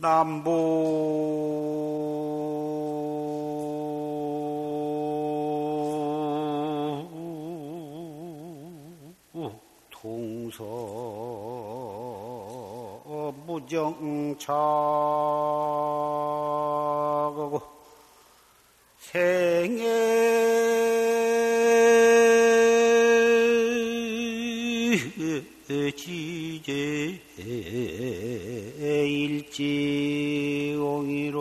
남부 동서 무정차고 생애 지제 일 지옹이로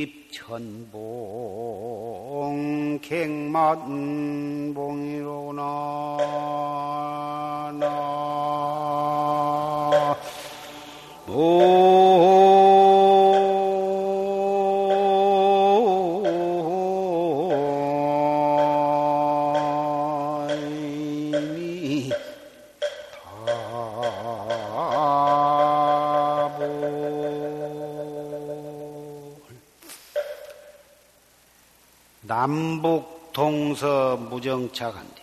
입천봉 객만봉이로구나 나 무정차간디.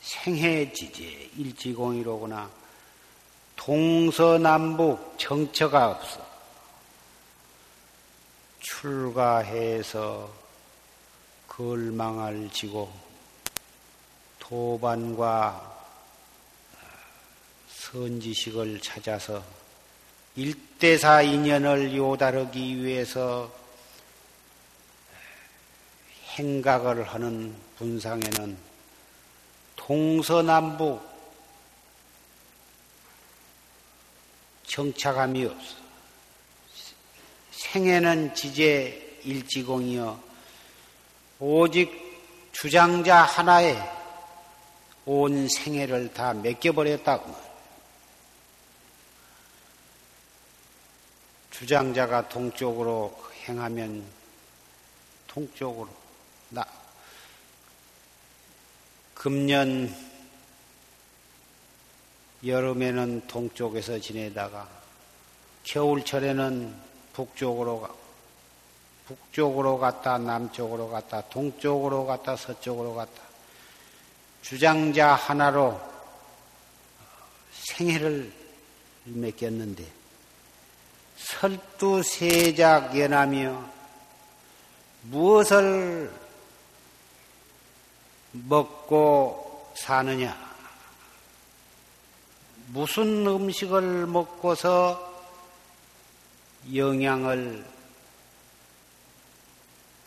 생해지제 일지공이로구나. 동서남북 정처가 없어. 출가해서 걸망을 지고 도반과 선지식을 찾아서 일대사 인연을 요다르기 위해서 행각을 하는 분상에는 동서남북 정착함이 없어. 생애는 지제 일지공이여 오직 주장자 하나에 온 생애를 다 맡겨버렸다고. 주장자가 동쪽으로 행하면 동쪽으로 나. 금년 여름에는 동쪽에서 지내다가 겨울철에는 북쪽으로 가 북쪽으로 갔다 남쪽으로 갔다 동쪽으로 갔다 서쪽으로 갔다. 주장자 하나로 생애를 맡겼는데 설두 세작 연하며 무엇을 먹고 사느냐? 무슨 음식을 먹고서 영양을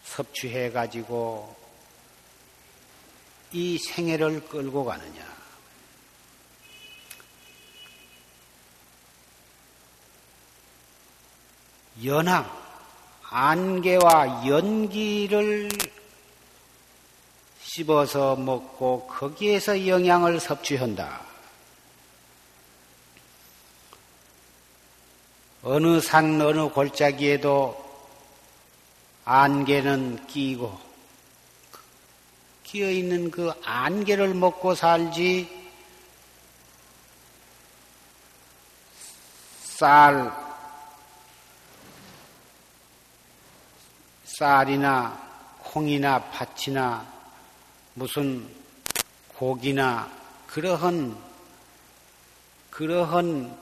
섭취해 가지고 이 생애를 끌고 가느냐. 연항, 안개와 연기를 씹어서 먹고 거기에서 영양을 섭취한다. 어느 산, 어느 골짜기에도 안개는 끼고, 끼어 있는 그 안개를 먹고 살지, 쌀, 쌀이나 콩이나 팥이나 무슨 고기나 그러한 그러한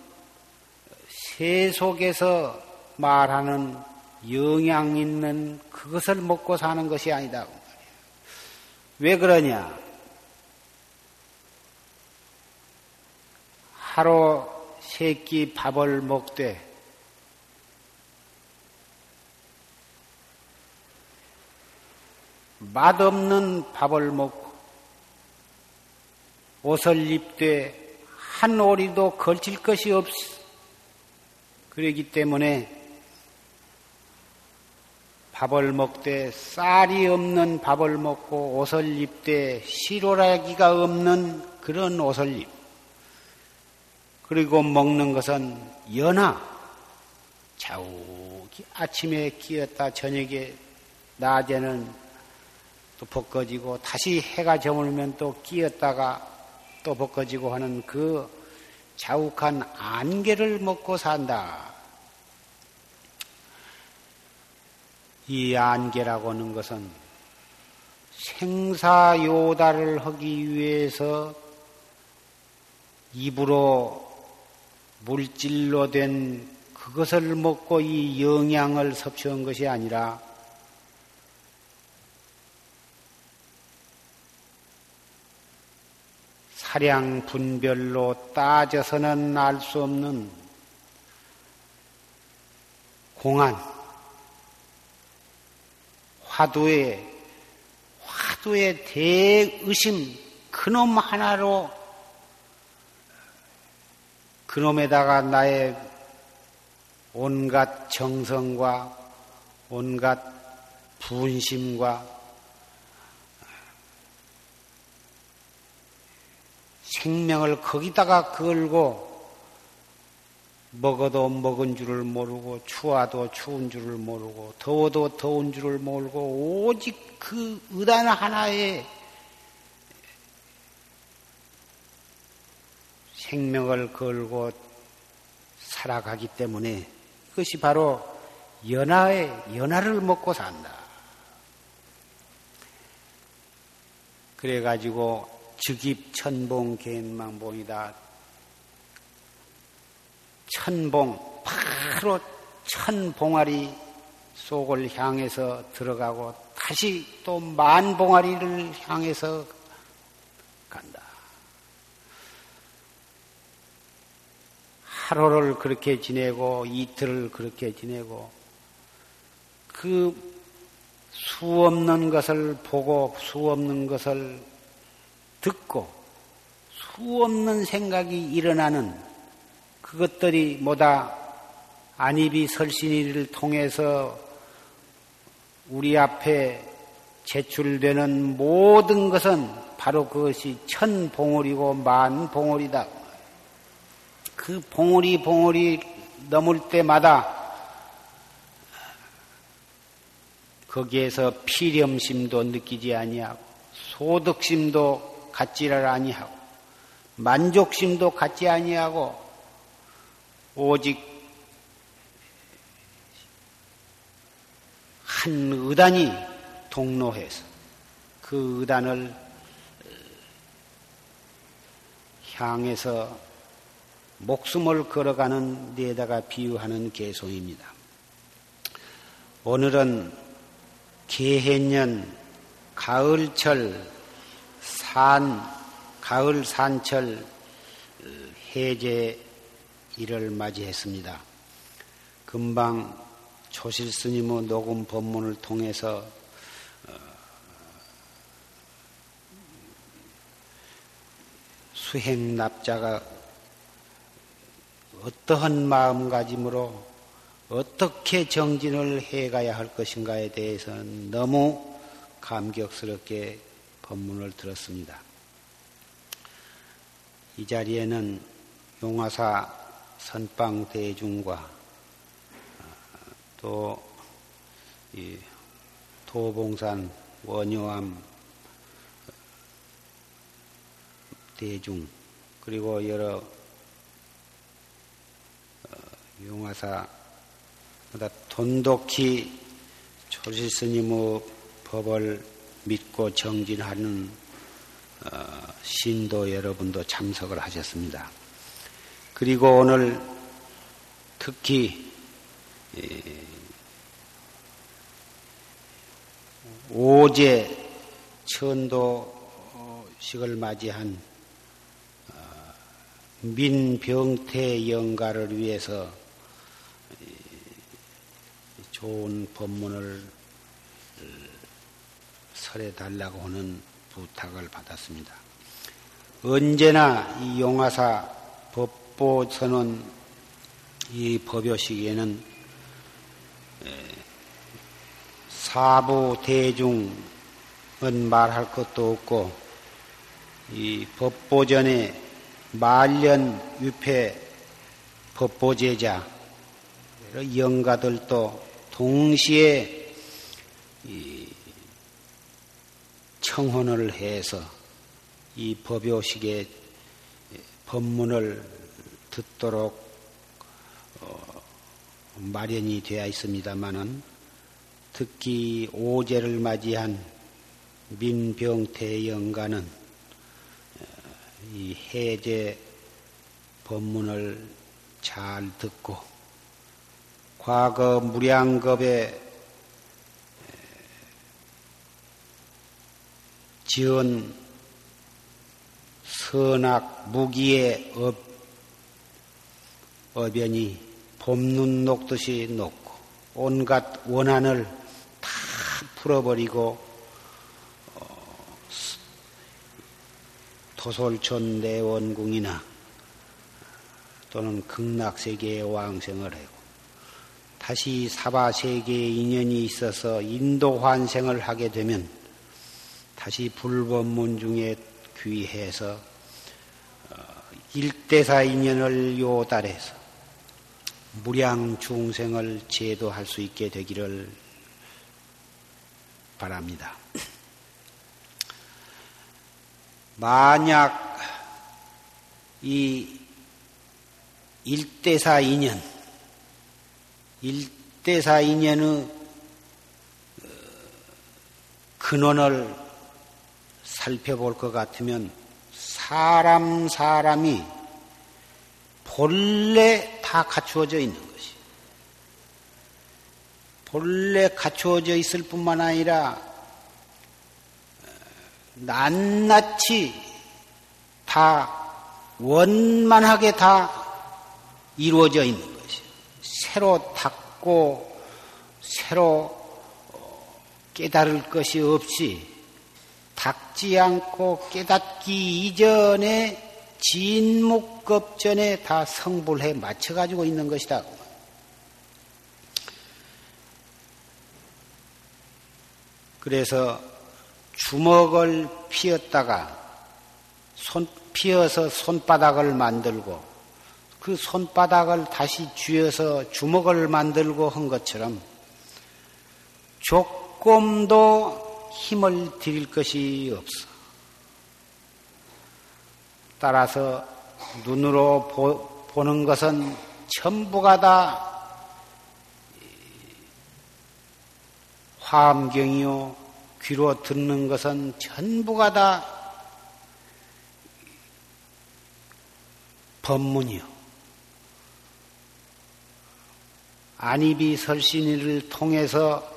새 속에서 말하는 영양 있는 그것을 먹고 사는 것이 아니다. 왜 그러냐? 하루 세 끼 밥을 먹되 맛없는 밥을 먹고 옷을 입되 한 오리도 걸칠 것이 없어. 그러기 때문에 밥을 먹되 쌀이 없는 밥을 먹고 옷을 입되 시로라기가 없는 그런 옷을 입. 그리고 먹는 것은 연하. 자욱이 아침에 끼었다 저녁에 낮에는 또 벗겨지고 다시 해가 저물면 또 끼었다가 또 벗겨지고 하는 그 자욱한 안개를 먹고 산다. 이 안개라고 하는 것은 생사요다를 하기 위해서 입으로 물질로 된 그것을 먹고 이 영양을 섭취한 것이 아니라 사량 분별로 따져서는 알 수 없는 공안, 화두의, 화두의 대의심, 그놈 하나로 그놈에다가 나의 온갖 정성과 온갖 분심과 생명을 거기다가 걸고 먹어도 먹은 줄을 모르고 추워도 추운 줄을 모르고 더워도 더운 줄을 모르고 오직 그 의단 하나에 생명을 걸고 살아가기 때문에 그것이 바로 연하의 연하를 먹고 산다. 그래 가지고 즉입 천봉 개인망봉이다. 천봉 바로 천 봉아리 속을 향해서 들어가고 다시 또 만 봉아리를 향해서 간다. 하루를 그렇게 지내고 이틀을 그렇게 지내고 그 수 없는 것을 보고 수 없는 것을 듣고 수 없는 생각이 일어나는 그것들이 뭐다 안입이 설신이를 통해서 우리 앞에 제출되는 모든 것은 바로 그것이 천 봉오리고 만 봉오리다. 그 봉오리 봉오리 넘을 때마다 거기에서 피렴심도 느끼지 아니하고 소득심도 갖지를 아니하고 만족심도 갖지 아니하고 오직 한 의단이 동로해서 그 의단을 향해서 목숨을 걸어가는 데에다가 비유하는 개송입니다. 오늘은 개해년 가을철 산 가을 산철 해제 일을 맞이했습니다. 금방 조실 스님의 녹음 법문을 통해서 어, 수행 납자가 어떠한 마음가짐으로 어떻게 정진을 해가야 할 것인가에 대해서는 너무 감격스럽게 법문을 들었습니다. 이 자리에는 용화사 선방 대중과 또 도봉산 원효암 대중 그리고 여러 어, 용화사 돈독히 조실 스님의 법을 믿고 정진하는 어, 신도 여러분도 참석을 하셨습니다. 그리고 오늘 특히 오제 천도식을 맞이한 어, 민병태 영가를 위해서 좋은 법문을 설해 달라고 하는 부탁을 받았습니다. 언제나 이 용화사 법보 선언 이 법요 시기에는 사부 대중은 말할 것도 없고 이 법보전에 말년 유폐 법보제자 영가들도 동시에 청혼을 해서 이 법요식의 법문을 듣도록 어, 마련이 되어 있습니다마는 특히 오제를 맞이한 민병태 영가는 어, 이 해제 법문을 잘 듣고 과거 무량겁에 지은 선악 무기의 업, 어변이 봄눈 녹듯이 녹고 온갖 원한을 다 풀어버리고 어, 도솔천 내원궁이나 또는 극락세계에 왕생을 하고 다시 사바세계에 인연이 있어서 인도 환생을 하게 되면 다시 불법문 중에 귀해서 어, 일대사 인연을 요달해서 무량 중생을 제도할 수 있게 되기를 바랍니다. 만약 이 일대사 인연, 일대사 인연의 어, 근원을 살펴볼 것 같으면 사람 사람이 본래 다 갖추어져 있는 것이. 본래 갖추어져 있을 뿐만 아니라 낱낱이 다 원만하게 다 이루어져 있는 것이. 새로 닦고 새로 깨달을 것이 없이 닦지 않고 깨닫기 이전에 진묵급전에 다 성불해 맞춰가지고 있는 것이다. 그래서 주먹을 피었다가 손 피어서 손바닥을 만들고 그 손바닥을 다시 쥐어서 주먹을 만들고 한 것처럼 조금도 힘을 들일 것이 없어. 따라서 눈으로 보, 보는 것은 전부가 다 화엄경이요. 귀로 듣는 것은 전부가 다 법문이요. 안입이 설신이를 통해서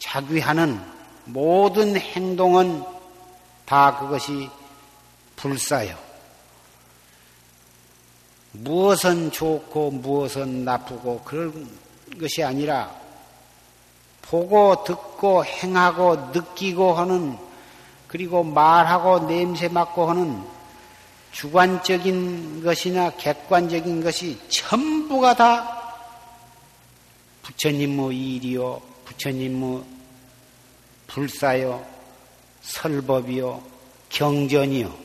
자귀하는 모든 행동은 다 그것이 불사요. 무엇은 좋고 무엇은 나쁘고 그런 것이 아니라 보고 듣고 행하고 느끼고 하는 그리고 말하고 냄새 맡고 하는 주관적인 것이나 객관적인 것이 전부가 다 부처님의 일이요, 부처님의 불사요, 설법이요, 경전이요.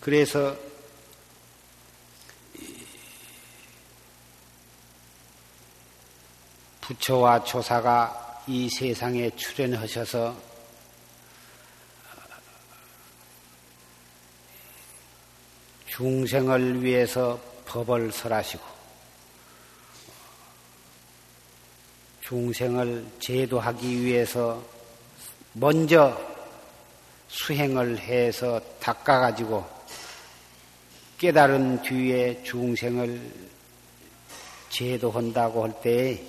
그래서 부처와 조사가 이 세상에 출연하셔서 중생을 위해서 법을 설하시고 중생을 제도하기 위해서 먼저 수행을 해서 닦아가지고 깨달은 뒤에 중생을 제도한다고 할때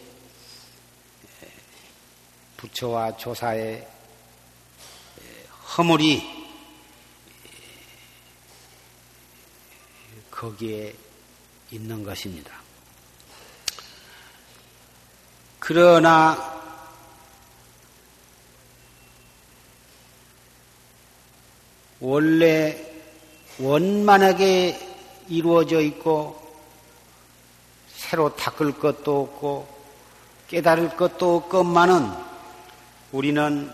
부처와 조사의 허물이 거기에 있는 것입니다. 그러나 원래 원만하게 이루어져 있고 새로 닦을 것도 없고 깨달을 것도 없건만은 우리는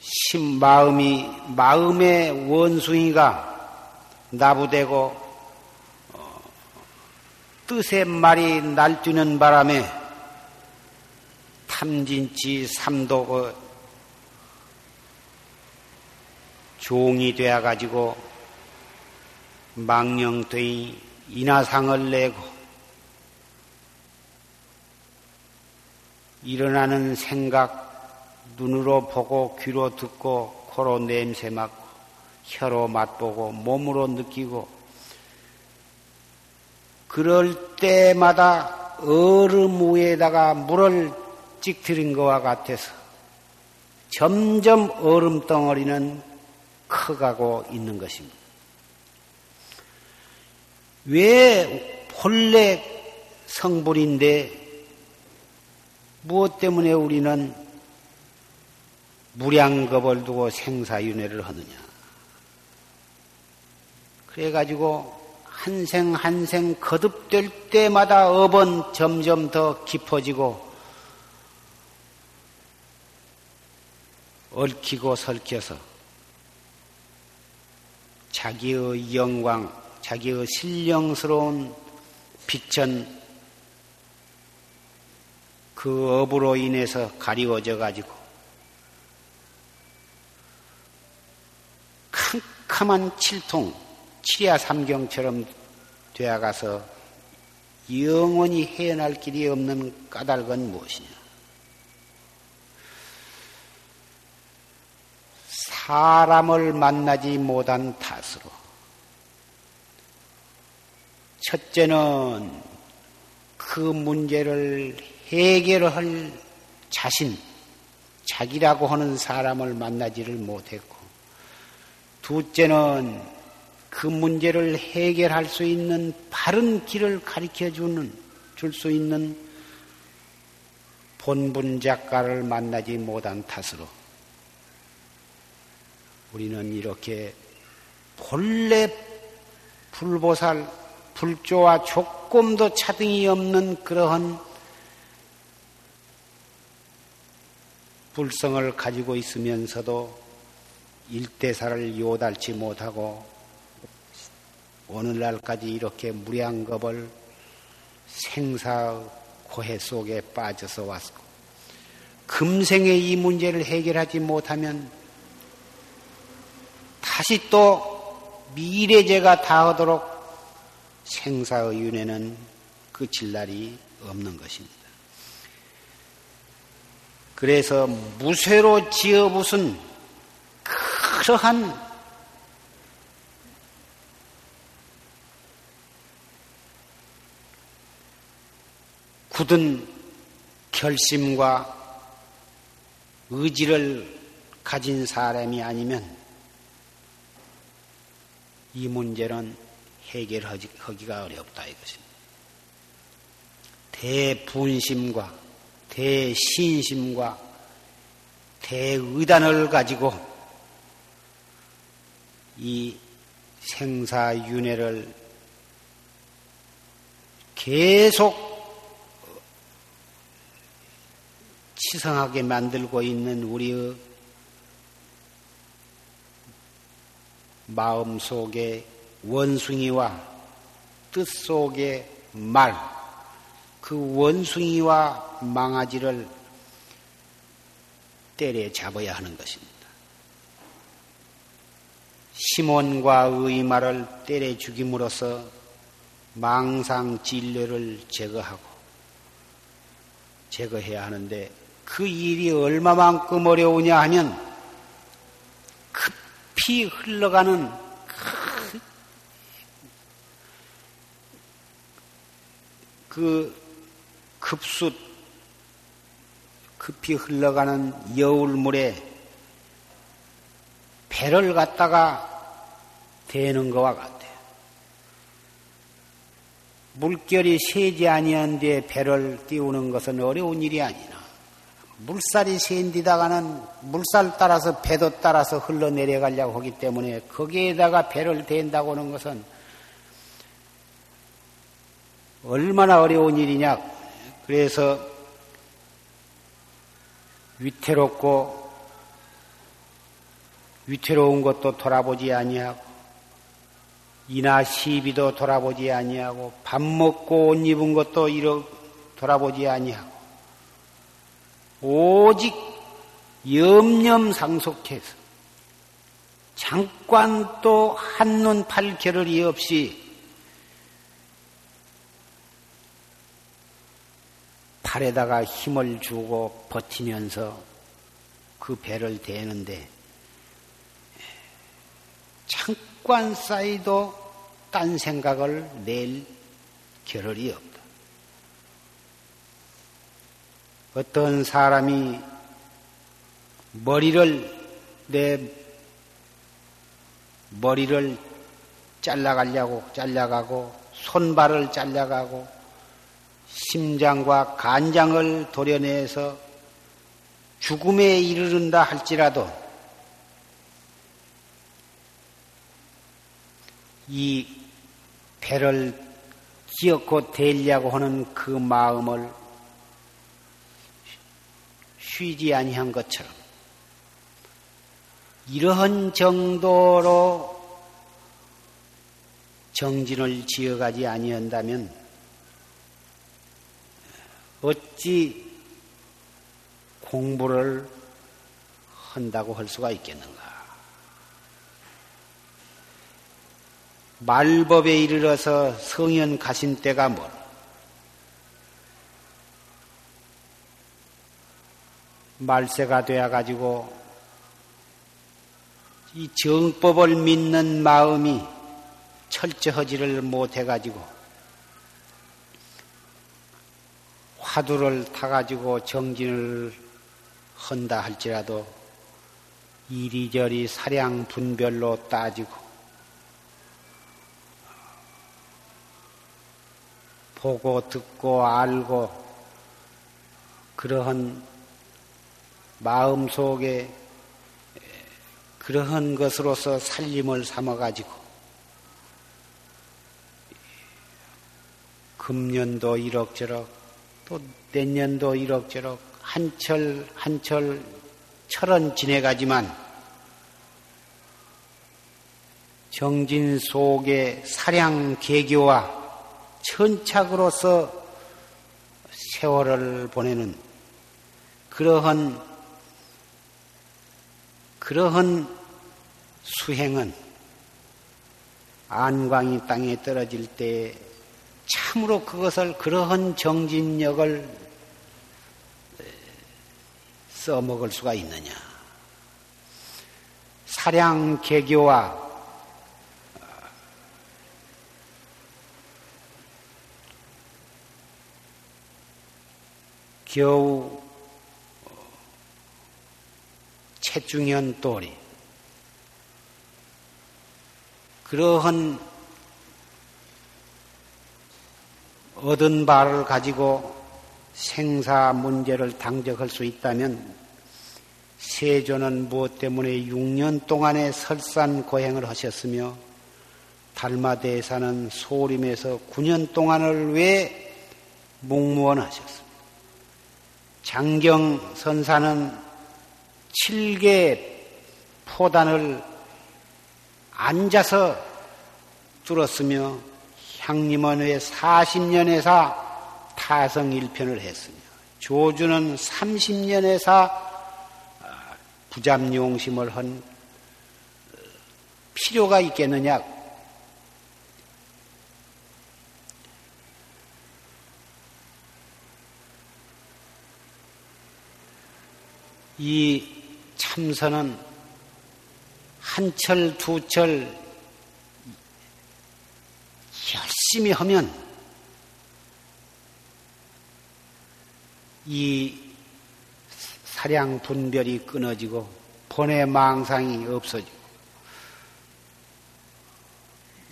심 마음이 마음의 원숭이가 나부되고 어, 뜻의 말이 날뛰는 바람에 탐진치 삼독의 종이 되어 가지고 망령되이 인하상을 내고 일어나는 생각 눈으로 보고 귀로 듣고 코로 냄새 맡고 혀로 맛보고 몸으로 느끼고 그럴 때마다 얼음 위에다가 물을 찍들인 것과 같아서 점점 얼음 덩어리는 커가고 있는 것입니다. 왜 본래 성불인데 무엇 때문에 우리는 무량겁을 두고 생사윤회를 하느냐. 그래가지고 한 생 한 생 거듭될 때마다 업은 점점 더 깊어지고 얽히고 설켜서 자기의 영광, 자기의 신령스러운 빛은 그 업으로 인해서 가리워져 가지고 캄캄한 칠통, 칠야 삼경처럼 되어가서 영원히 헤어날 길이 없는 까닭은 무엇이냐? 사람을 만나지 못한 탓으로. 첫째는 그 문제를 해결할 자신, 자기라고 하는 사람을 만나지를 못했고, 둘째는 그 문제를 해결할 수 있는 바른 길을 가르쳐 주는, 줄 수 있는 본분 작가를 만나지 못한 탓으로 우리는 이렇게 본래 불보살, 불조와 조금도 차등이 없는 그러한 불성을 가지고 있으면서도 일대사를 요달치 못하고 오늘날까지 이렇게 무량겁을 생사 고해 속에 빠져서 왔고 금생에 이 문제를 해결하지 못하면 다시 또 미래제가 다하도록 생사의 윤회는 끝일 날이 없는 것입니다. 그래서 무쇠로 지어 무슨 그러한 굳은 결심과 의지를 가진 사람이 아니면 이 문제는 해결하기가 어렵다 이것입니다. 대분심과 대신심과 대의단을 가지고 이 생사윤회를 계속 치성하게 만들고 있는 우리의 마음 속의 원숭이와 뜻 속의 말, 그 원숭이와 망아지를 때려 잡아야 하는 것입니다. 심원과 의말을 때려 죽임으로써 망상 진료를 제거하고 제거해야 하는데 그 일이 얼마만큼 어려우냐 하면 급히 흘러가는 그 급수 급히 흘러가는 여울물에 배를 갖다가 대는 것과 같아요. 물결이 세지 아니한데 배를 띄우는 것은 어려운 일이 아니라 물살이 샌디다가는 물살 따라서 배도 따라서 흘러내려가려고 하기 때문에 거기에다가 배를 댄다고 하는 것은 얼마나 어려운 일이냐. 그래서 위태롭고 위태로운 것도 돌아보지 아니하고 이나 시비도 돌아보지 아니하고 밥 먹고 옷 입은 것도 이러 돌아보지 아니하고 오직 염념 상속해서 잠깐 또 한눈 팔 겨를이 없이 팔에다가 힘을 주고 버티면서 그 배를 대는데 잠깐 쌓이도 딴 생각을 낼 겨를이 없다. 어떤 사람이 머리를 내 머리를 잘라가려고 잘라가고 손발을 잘라가고 심장과 간장을 도려내서 죽음에 이르른다 할지라도 이 배를 기어코 대려고 하는 그 마음을 쉬지 아니한 것처럼 이러한 정도로 정진을 지어가지 아니한다면 어찌 공부를 한다고 할 수가 있겠는가? 말법에 이르러서 성현 가신 때가 뭘? 말세가 되어 가지고 이 정법을 믿는 마음이 철저하지를 못해 가지고 화두를 타 가지고 정진을 한다 할지라도 이리저리 사량 분별로 따지고 보고 듣고 알고 그러한 마음 속에 그러한 것으로서 살림을 삼아가지고 금년도 이럭저럭 또 내년도 이럭저럭 한철 한철 철은 지내가지만 정진 속의 사량 개교와 천착으로서 세월을 보내는 그러한 그러한 수행은 안광이 땅에 떨어질 때 참으로 그것을 그러한 정진력을 써먹을 수가 있느냐. 사량 개교와 겨우 채중현 또리 그러한 얻은 바를 가지고 생사 문제를 당적할 수 있다면 세조는 무엇 때문에 6년 동안의 설산 고행을 하셨으며 달마대사는 소림에서 9년 동안을 왜 묵무원 하셨습니다. 장경 선사는 7개 포단을 앉아서 뚫었으며 향림원의 40년에서 타성 1편을 했으며 조주는 30년에서 부잡용심을 한 필요가 있겠느냐? 이 참선은 한 철, 두 철 열심히 하면 이 사량 분별이 끊어지고 번외 망상이 없어지고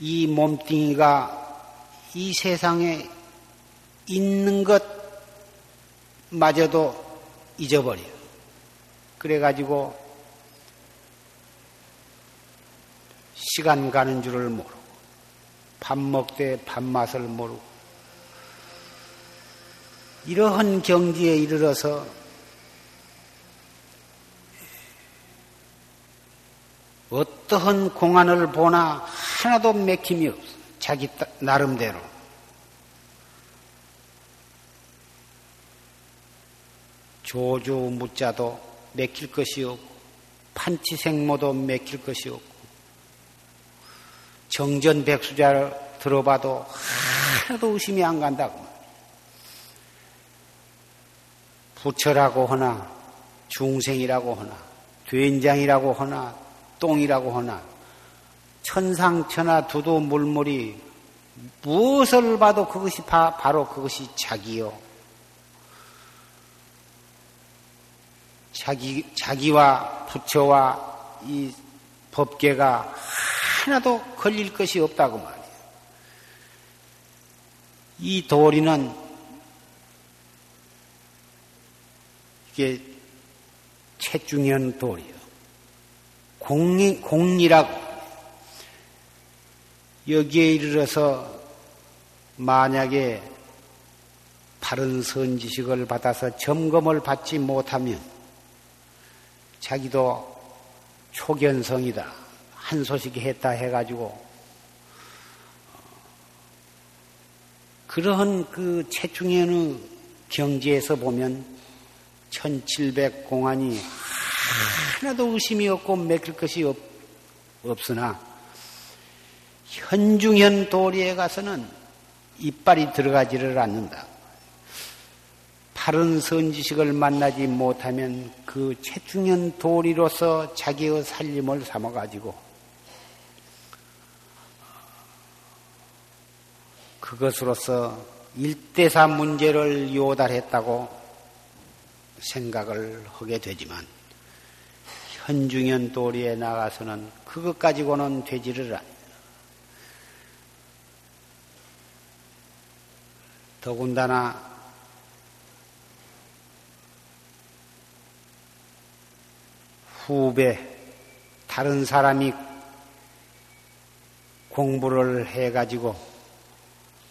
이 몸뚱이가 이 세상에 있는 것마저도 잊어버려. 그래가지고 시간 가는 줄을 모르고 밥 먹되 밥맛을 모르고 이러한 경지에 이르러서 어떠한 공안을 보나 하나도 맥힘이 없어. 자기 나름대로. 조주 무자도 맥힐 것이 없고, 판치생모도 맥힐 것이 없고, 정전백수자를 들어봐도 하나도 의심이 안 간다고. 부처라고 하나, 중생이라고 하나, 된장이라고 하나, 똥이라고 하나, 천상천하 두두 물물이 무엇을 봐도 그것이 바, 바로 그것이 자기요. 자기, 자기와 부처와 이 법계가 하나도 걸릴 것이 없다고 말이에요. 이 도리는 이게 최중현 도리요. 공리, 공리라고 여기에 이르러서 만약에 바른 선지식을 받아서 점검을 받지 못하면 자기도 초견성이다. 한 소식이 했다 해가지고 그러한 그 최충현의 경지에서 보면 1700 공안이 하나도 의심이 없고 맥힐 것이 없, 없으나 현중현 도리에 가서는 이빨이 들어가지를 않는다. 바른 선지식을 만나지 못하면 그 최중현 도리로서 자기의 살림을 삼아가지고 그것으로서 일대사 문제를 요달했다고 생각을 하게 되지만 현중현 도리에 나가서는 그것 가지고는 되지를 않아요. 더군다나 후배, 다른 사람이 공부를 해가지고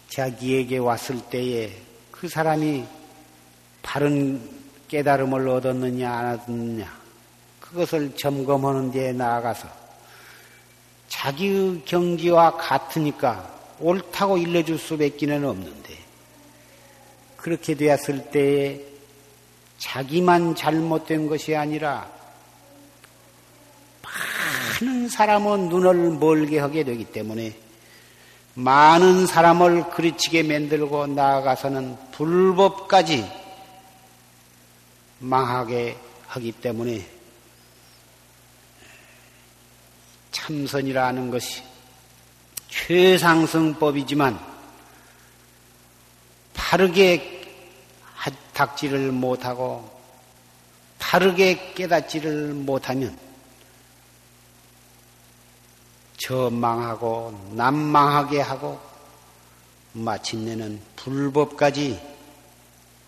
자기에게 왔을 때에 그 사람이 바른 깨달음을 얻었느냐 안 얻었느냐 그것을 점검하는 데 나아가서 자기의 경지와 같으니까 옳다고 일러줄 수밖에는 없는데 그렇게 되었을 때에 자기만 잘못된 것이 아니라 많은 사람은 눈을 멀게 하게 되기 때문에 많은 사람을 그르치게 만들고 나아가서는 불법까지 망하게 하기 때문에 참선이라는 것이 최상승법이지만 바르게 닥지를 못하고 바르게 깨닫지를 못하면 저 망하고 남 망하게 하고 마침내는 불법까지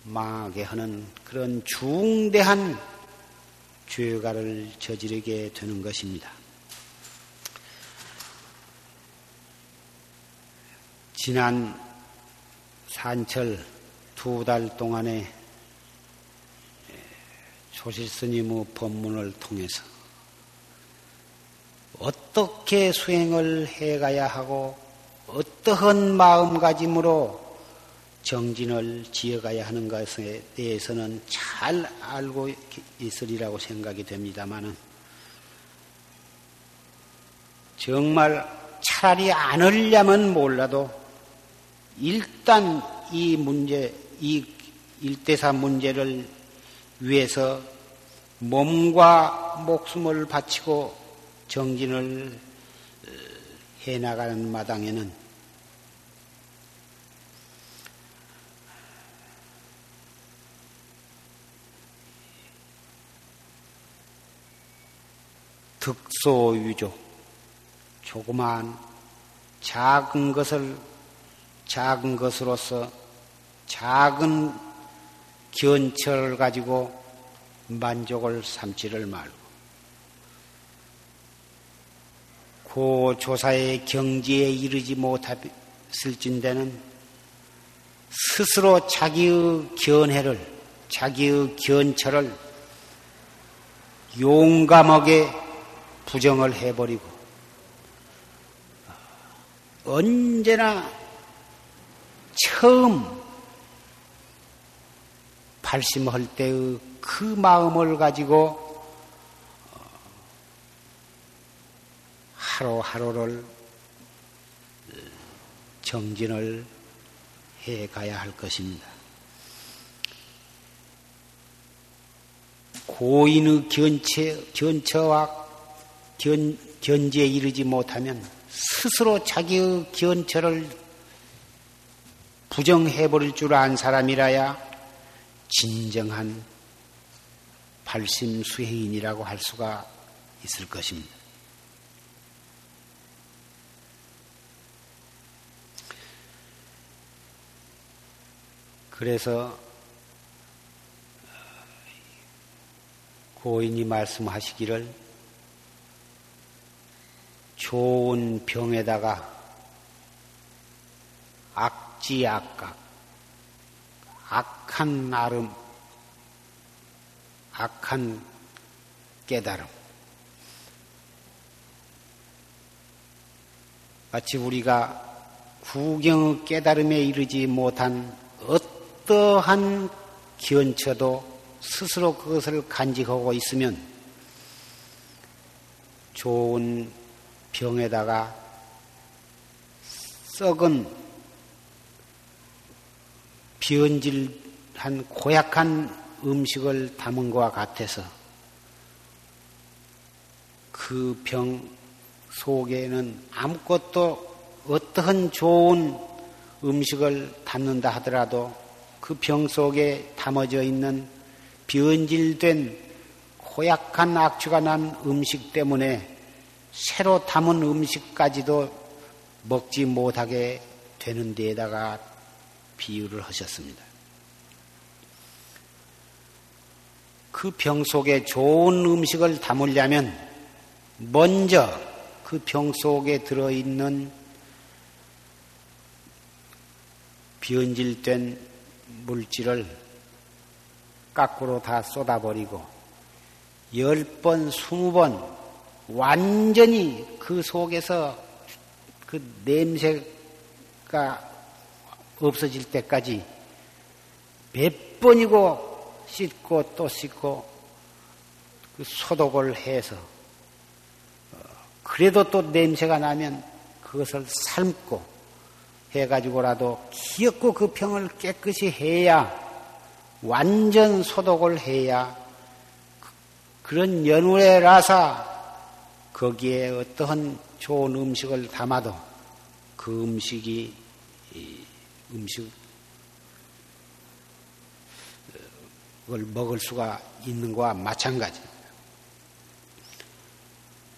망하게 하는 그런 중대한 죄가를 저지르게 되는 것입니다. 지난 산철 두 달 동안에 조실스님의 법문을 통해서 어떻게 수행을 해가야 하고 어떠한 마음가짐으로 정진을 지어가야 하는 것에 대해서는 잘 알고 있으리라고 생각이 됩니다만은 정말 차라리 안 하려면 몰라도 일단 이 문제, 이 일대사 문제를 위해서 몸과 목숨을 바치고 정진을 어, 해 나가는 마당에는 득소유조 조그만 작은 것을 작은 것으로서 작은 견철을 가지고 만족을 삼지를 말고 고 조사의 경지에 이르지 못했을진대는 스스로 자기의 견해를 자기의 견처를 용감하게 부정을 해버리고 언제나 처음 발심할 때의 그 마음을 가지고 하루하루를 정진을 해 가야 할 것입니다. 고인의 견체, 견처와 견, 견지에 이르지 못하면 스스로 자기의 견처를 부정해버릴 줄 안 사람이라야 진정한 발심 수행인이라고 할 수가 있을 것입니다. 그래서 고인이 말씀하시기를 좋은 병에다가 악지악각, 악한 나름, 악한 깨달음. 마치 우리가 구경의 깨달음에 이르지 못한 어떠한 견처도 스스로 그것을 간직하고 있으면 좋은 병에다가 썩은 비언질한 고약한 음식을 담은 것과 같아서 그 병 속에는 아무것도 어떠한 좋은 음식을 담는다 하더라도 그 병 속에 담아져 있는 변질된 고약한 악취가 난 음식 때문에 새로 담은 음식까지도 먹지 못하게 되는 데에다가 비유를 하셨습니다. 그 병 속에 좋은 음식을 담으려면 먼저 그 병 속에 들어있는 변질된 물질을 깎으로 다 쏟아버리고 열 번, 스무 번 완전히 그 속에서 그 냄새가 없어질 때까지 몇 번이고 씻고 또 씻고 그 소독을 해서 어, 그래도 또 냄새가 나면 그것을 삶고 해가지고라도 기었고 그 병을 깨끗이 해야 완전 소독을 해야 그런 연후에라서 거기에 어떠한 좋은 음식을 담아도 그 음식이 음식을 먹을 수가 있는 것과 마찬가지입니다.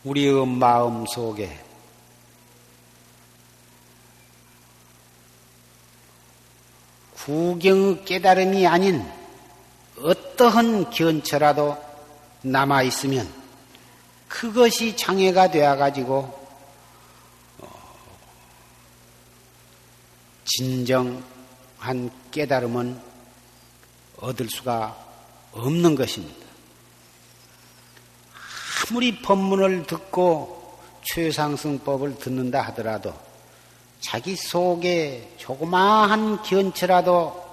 우리의 마음 속에 구경 깨달음이 아닌 어떠한 견처라도 남아 있으면 그것이 장애가 되어 가지고 어, 진정한 깨달음은 얻을 수가 없는 것입니다. 아무리 법문을 듣고 최상승법을 듣는다 하더라도 자기 속에 조그마한 견처라도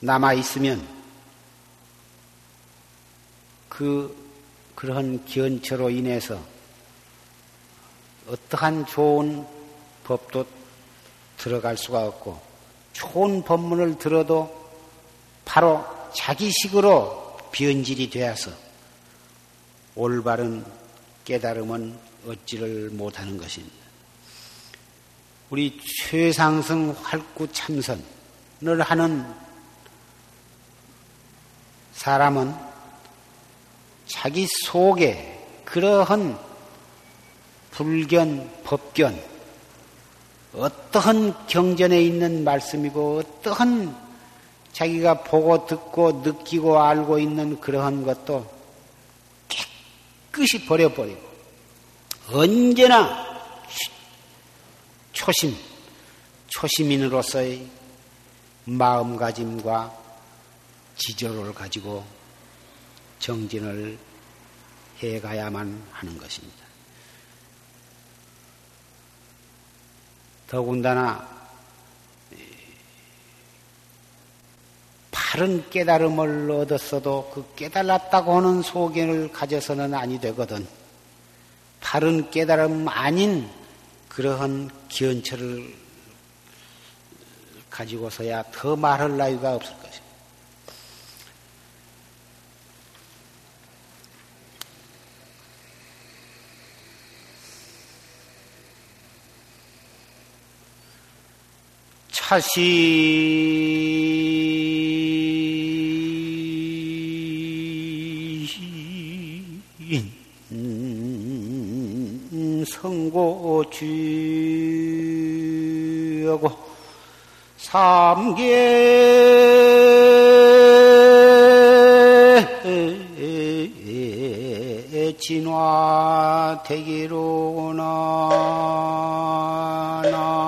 남아 있으면 그 그러한 견처로 인해서 어떠한 좋은 법도 들어갈 수가 없고 좋은 법문을 들어도 바로 자기식으로 변질이 되어서 올바른 깨달음은 얻지를 못하는 것입니다. 우리 최상승 활구 참선을 하는 사람은 자기 속에 그러한 불견, 법견, 어떠한 경전에 있는 말씀이고 어떠한 자기가 보고 듣고 느끼고 알고 있는 그러한 것도 깨끗이 버려버리고 언제나 초심, 초심인으로서의 마음가짐과 지조를 가지고 정진을 해 가야만 하는 것입니다. 더군다나 바른 깨달음을 얻었어도 그 깨달았다고 하는 소견을 가져서는 아니 되거든. 바른 깨달음 아닌 그러한 기원처를 가지고서야 더 말할 나위가 없을 것입니다. 차시 성고주하고 삼계 진화되기로나 종난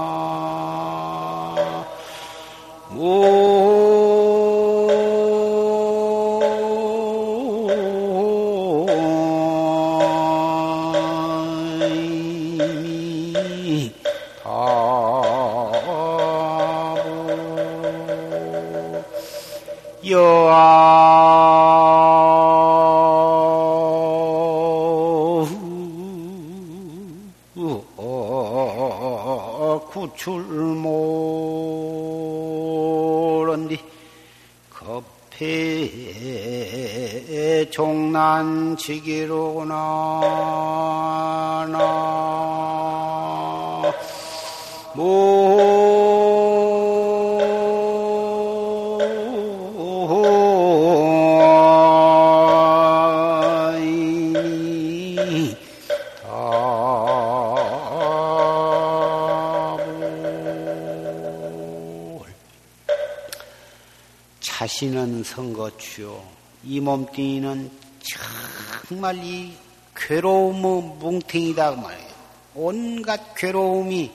정말 이 괴로움의 뭉탱이다 그 말이에요. 온갖 괴로움이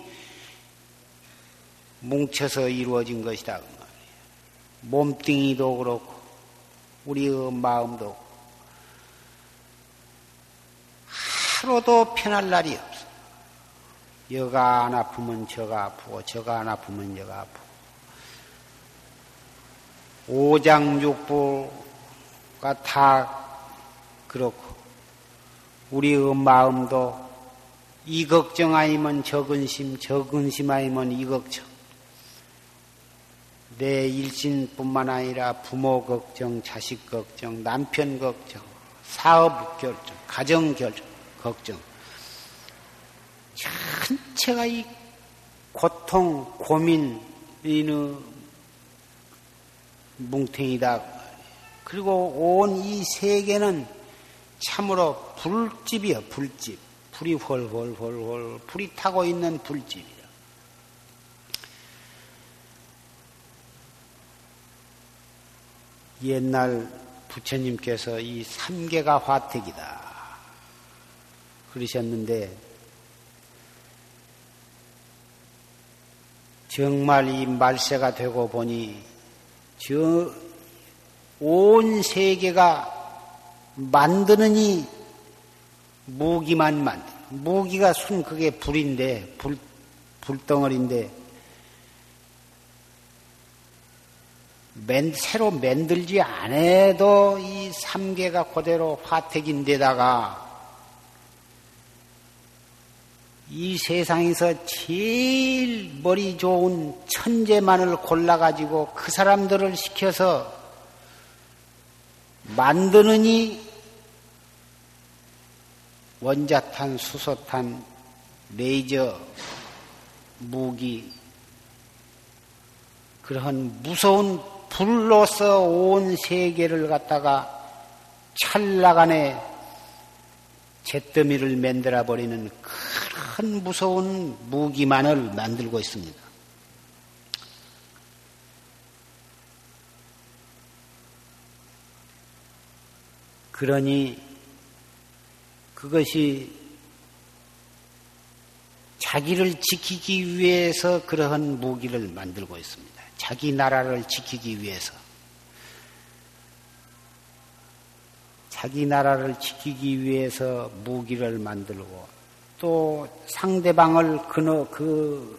뭉쳐서 이루어진 것이다 그 말이에요. 몸뚱이도 그렇고 우리의 마음도 하루도 편할 날이 없어. 여가 안 아프면 저가 아프고 저가 안 아프면 여가 아프고 오장육부가 다 그렇고 우리의 마음도 이 걱정 아니면 저 근심, 저 근심 아니면 이 걱정. 내 일신뿐만 아니라 부모 걱정, 자식 걱정, 남편 걱정, 사업 결정, 가정 결정, 걱정. 전체가 이 고통, 고민, 이는 뭉탱이다. 그리고 온 이 세계는 참으로 불집이야, 불집. 불이 훨훨훨훨, 불이 타고 있는 불집이야. 옛날 부처님께서 이 삼계가 화택이다. 그러셨는데, 정말 이 말세가 되고 보니, 저, 온 세계가 만드느니 무기만 만드. 무기가 순 그게 불인데 불 불덩어리인데 맨, 새로 만들지 않아도 이 삼계가 그대로 화택인데다가 이 세상에서 제일 머리 좋은 천재만을 골라가지고 그 사람들을 시켜서 만드느니 원자탄, 수소탄, 레이저, 무기, 그러한 무서운 불로서 온 세계를 갖다가 찰나간에 잿더미를 만들어 버리는 큰 무서운 무기만을 만들고 있습니다. 그러니 그것이 자기를 지키기 위해서 그러한 무기를 만들고 있습니다. 자기 나라를 지키기 위해서. 자기 나라를 지키기 위해서 무기를 만들고 또 상대방을 그너 그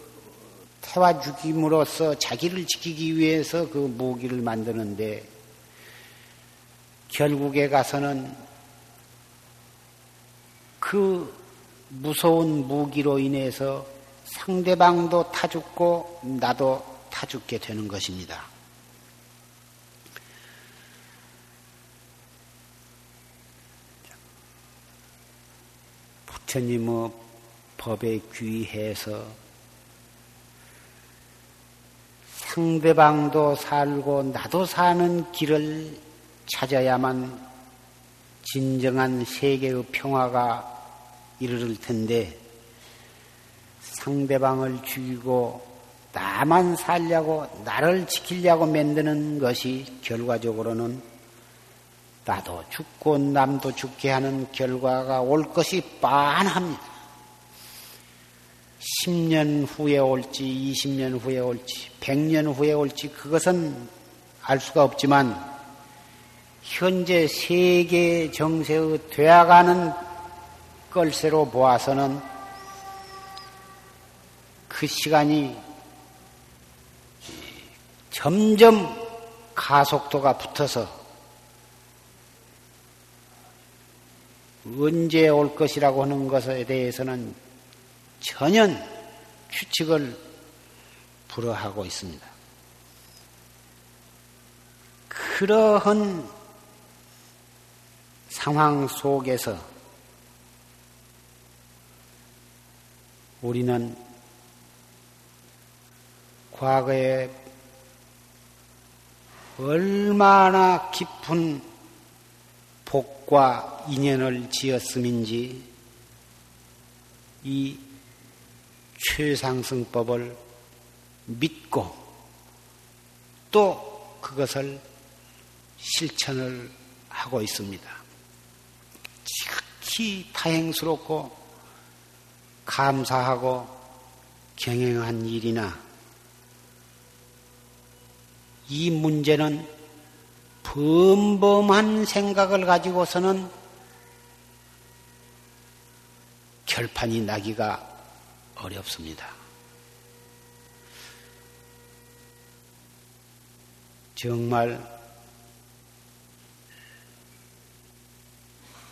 태워 죽임으로써 자기를 지키기 위해서 그 무기를 만드는데 결국에 가서는 그 무서운 무기로 인해서 상대방도 타 죽고 나도 타 죽게 되는 것입니다. 부처님의 법에 귀해서 상대방도 살고 나도 사는 길을 찾아야만 진정한 세계의 평화가 이르를 텐데 상대방을 죽이고 나만 살려고 나를 지키려고 만드는 것이 결과적으로는 나도 죽고 남도 죽게 하는 결과가 올 것이 빤합니다. 10년 후에 올지, 20년 후에 올지, 100년 후에 올지, 그것은 알 수가 없지만, 현재 세계 정세의 되어가는 걸세로 보아서는 그 시간이 점점 가속도가 붙어서 언제 올 것이라고 하는 것에 대해서는 전혀 추측을 불허하고 있습니다. 그러한 상황 속에서 우리는 과거에 얼마나 깊은 복과 인연을 지었음인지 이 최상승법을 믿고 또 그것을 실천을 하고 있습니다. 지극히 다행스럽고 감사하고 경영한 일이나 이 문제는 범범한 생각을 가지고서는 결판이 나기가 어렵습니다. 정말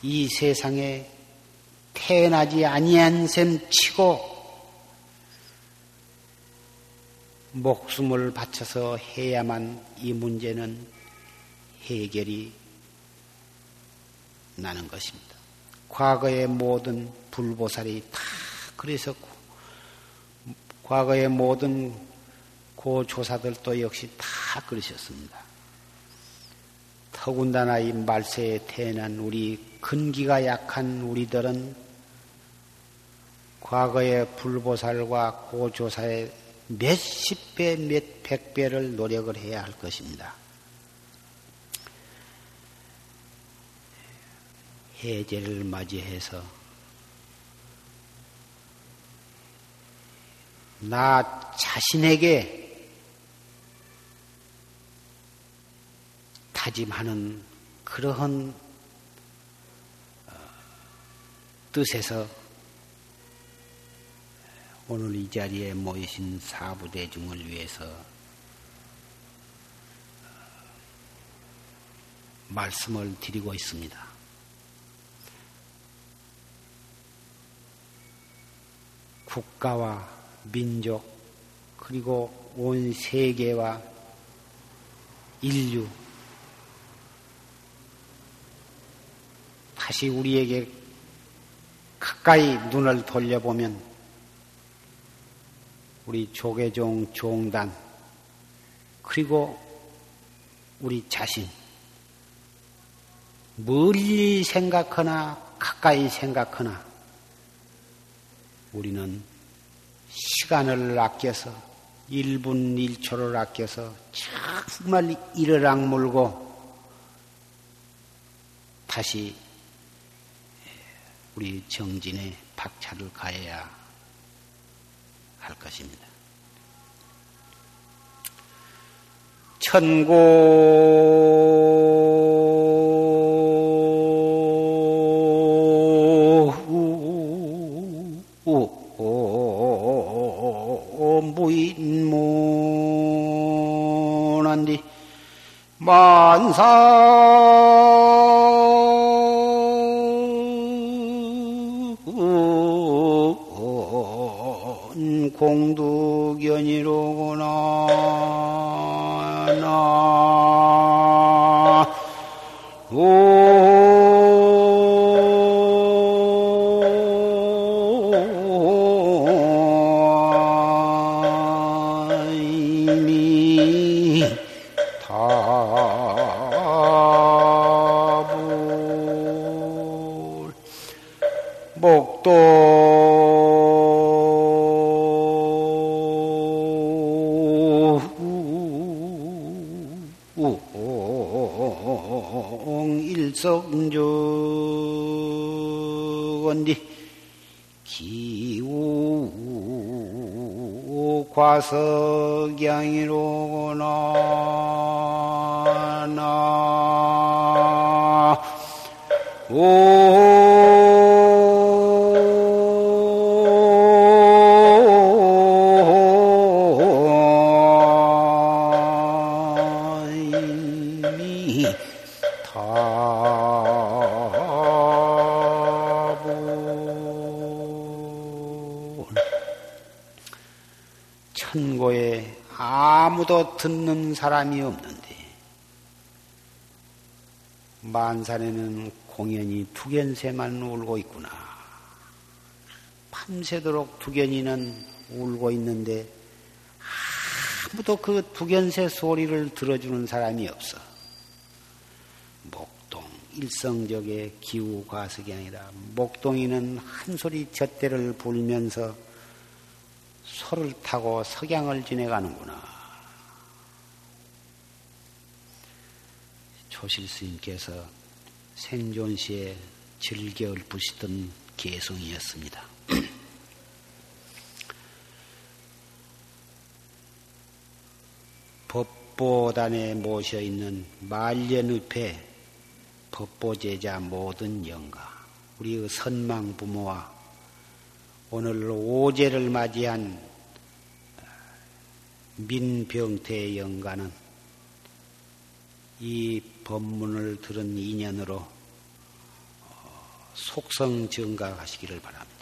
이 세상에 태어나지 아니한 셈 치고 목숨을 바쳐서 해야만 이 문제는 해결이 나는 것입니다. 과거의 모든 불보살이 다 그랬었고, 과거의 모든 고조사들도 역시 다 그러셨습니다. 더군다나 이 말세에 태어난 우리 근기가 약한 우리들은 과거의 불보살과 고조사의 몇십 배, 몇백 배를 노력을 해야 할 것입니다. 해제를 맞이해서 나 자신에게 다짐하는 그러한 어, 뜻에서 오늘 이 자리에 모이신 사부대중을 위해서 말씀을 드리고 있습니다. 국가와 민족 그리고 온 세계와 인류 다시 우리에게 가까이 눈을 돌려보면 우리 조계종 종단 그리고 우리 자신. 멀리 생각하나 가까이 생각하나 우리는 시간을 아껴서 1분 1초를 아껴서 정말 이를 악물고 다시 우리 정진에 박차를 가해야 할 것입니다. 천고 무인문한디 만사 공두견이로구나. 나 두견새만 울고 있구나. 밤새도록 두견이는 울고 있는데 아무도 그 두견새 소리를 들어주는 사람이 없어. 목동 일성적의 기후 과석이 아니라 목동이는 한 소리 젖대를 불면서 소를 타고 석양을 지내가는구나. 조실 스님께서 생존 시에 즐겨 읊으시던 개성이었습니다. 법보단에 모셔 있는 말년읍의 법보제자 모든 영가, 우리의 선망 부모와 오늘 오제를 맞이한 민병태 영가는 이 법문을 들은 인연으로 속성 증가하시기를 바랍니다.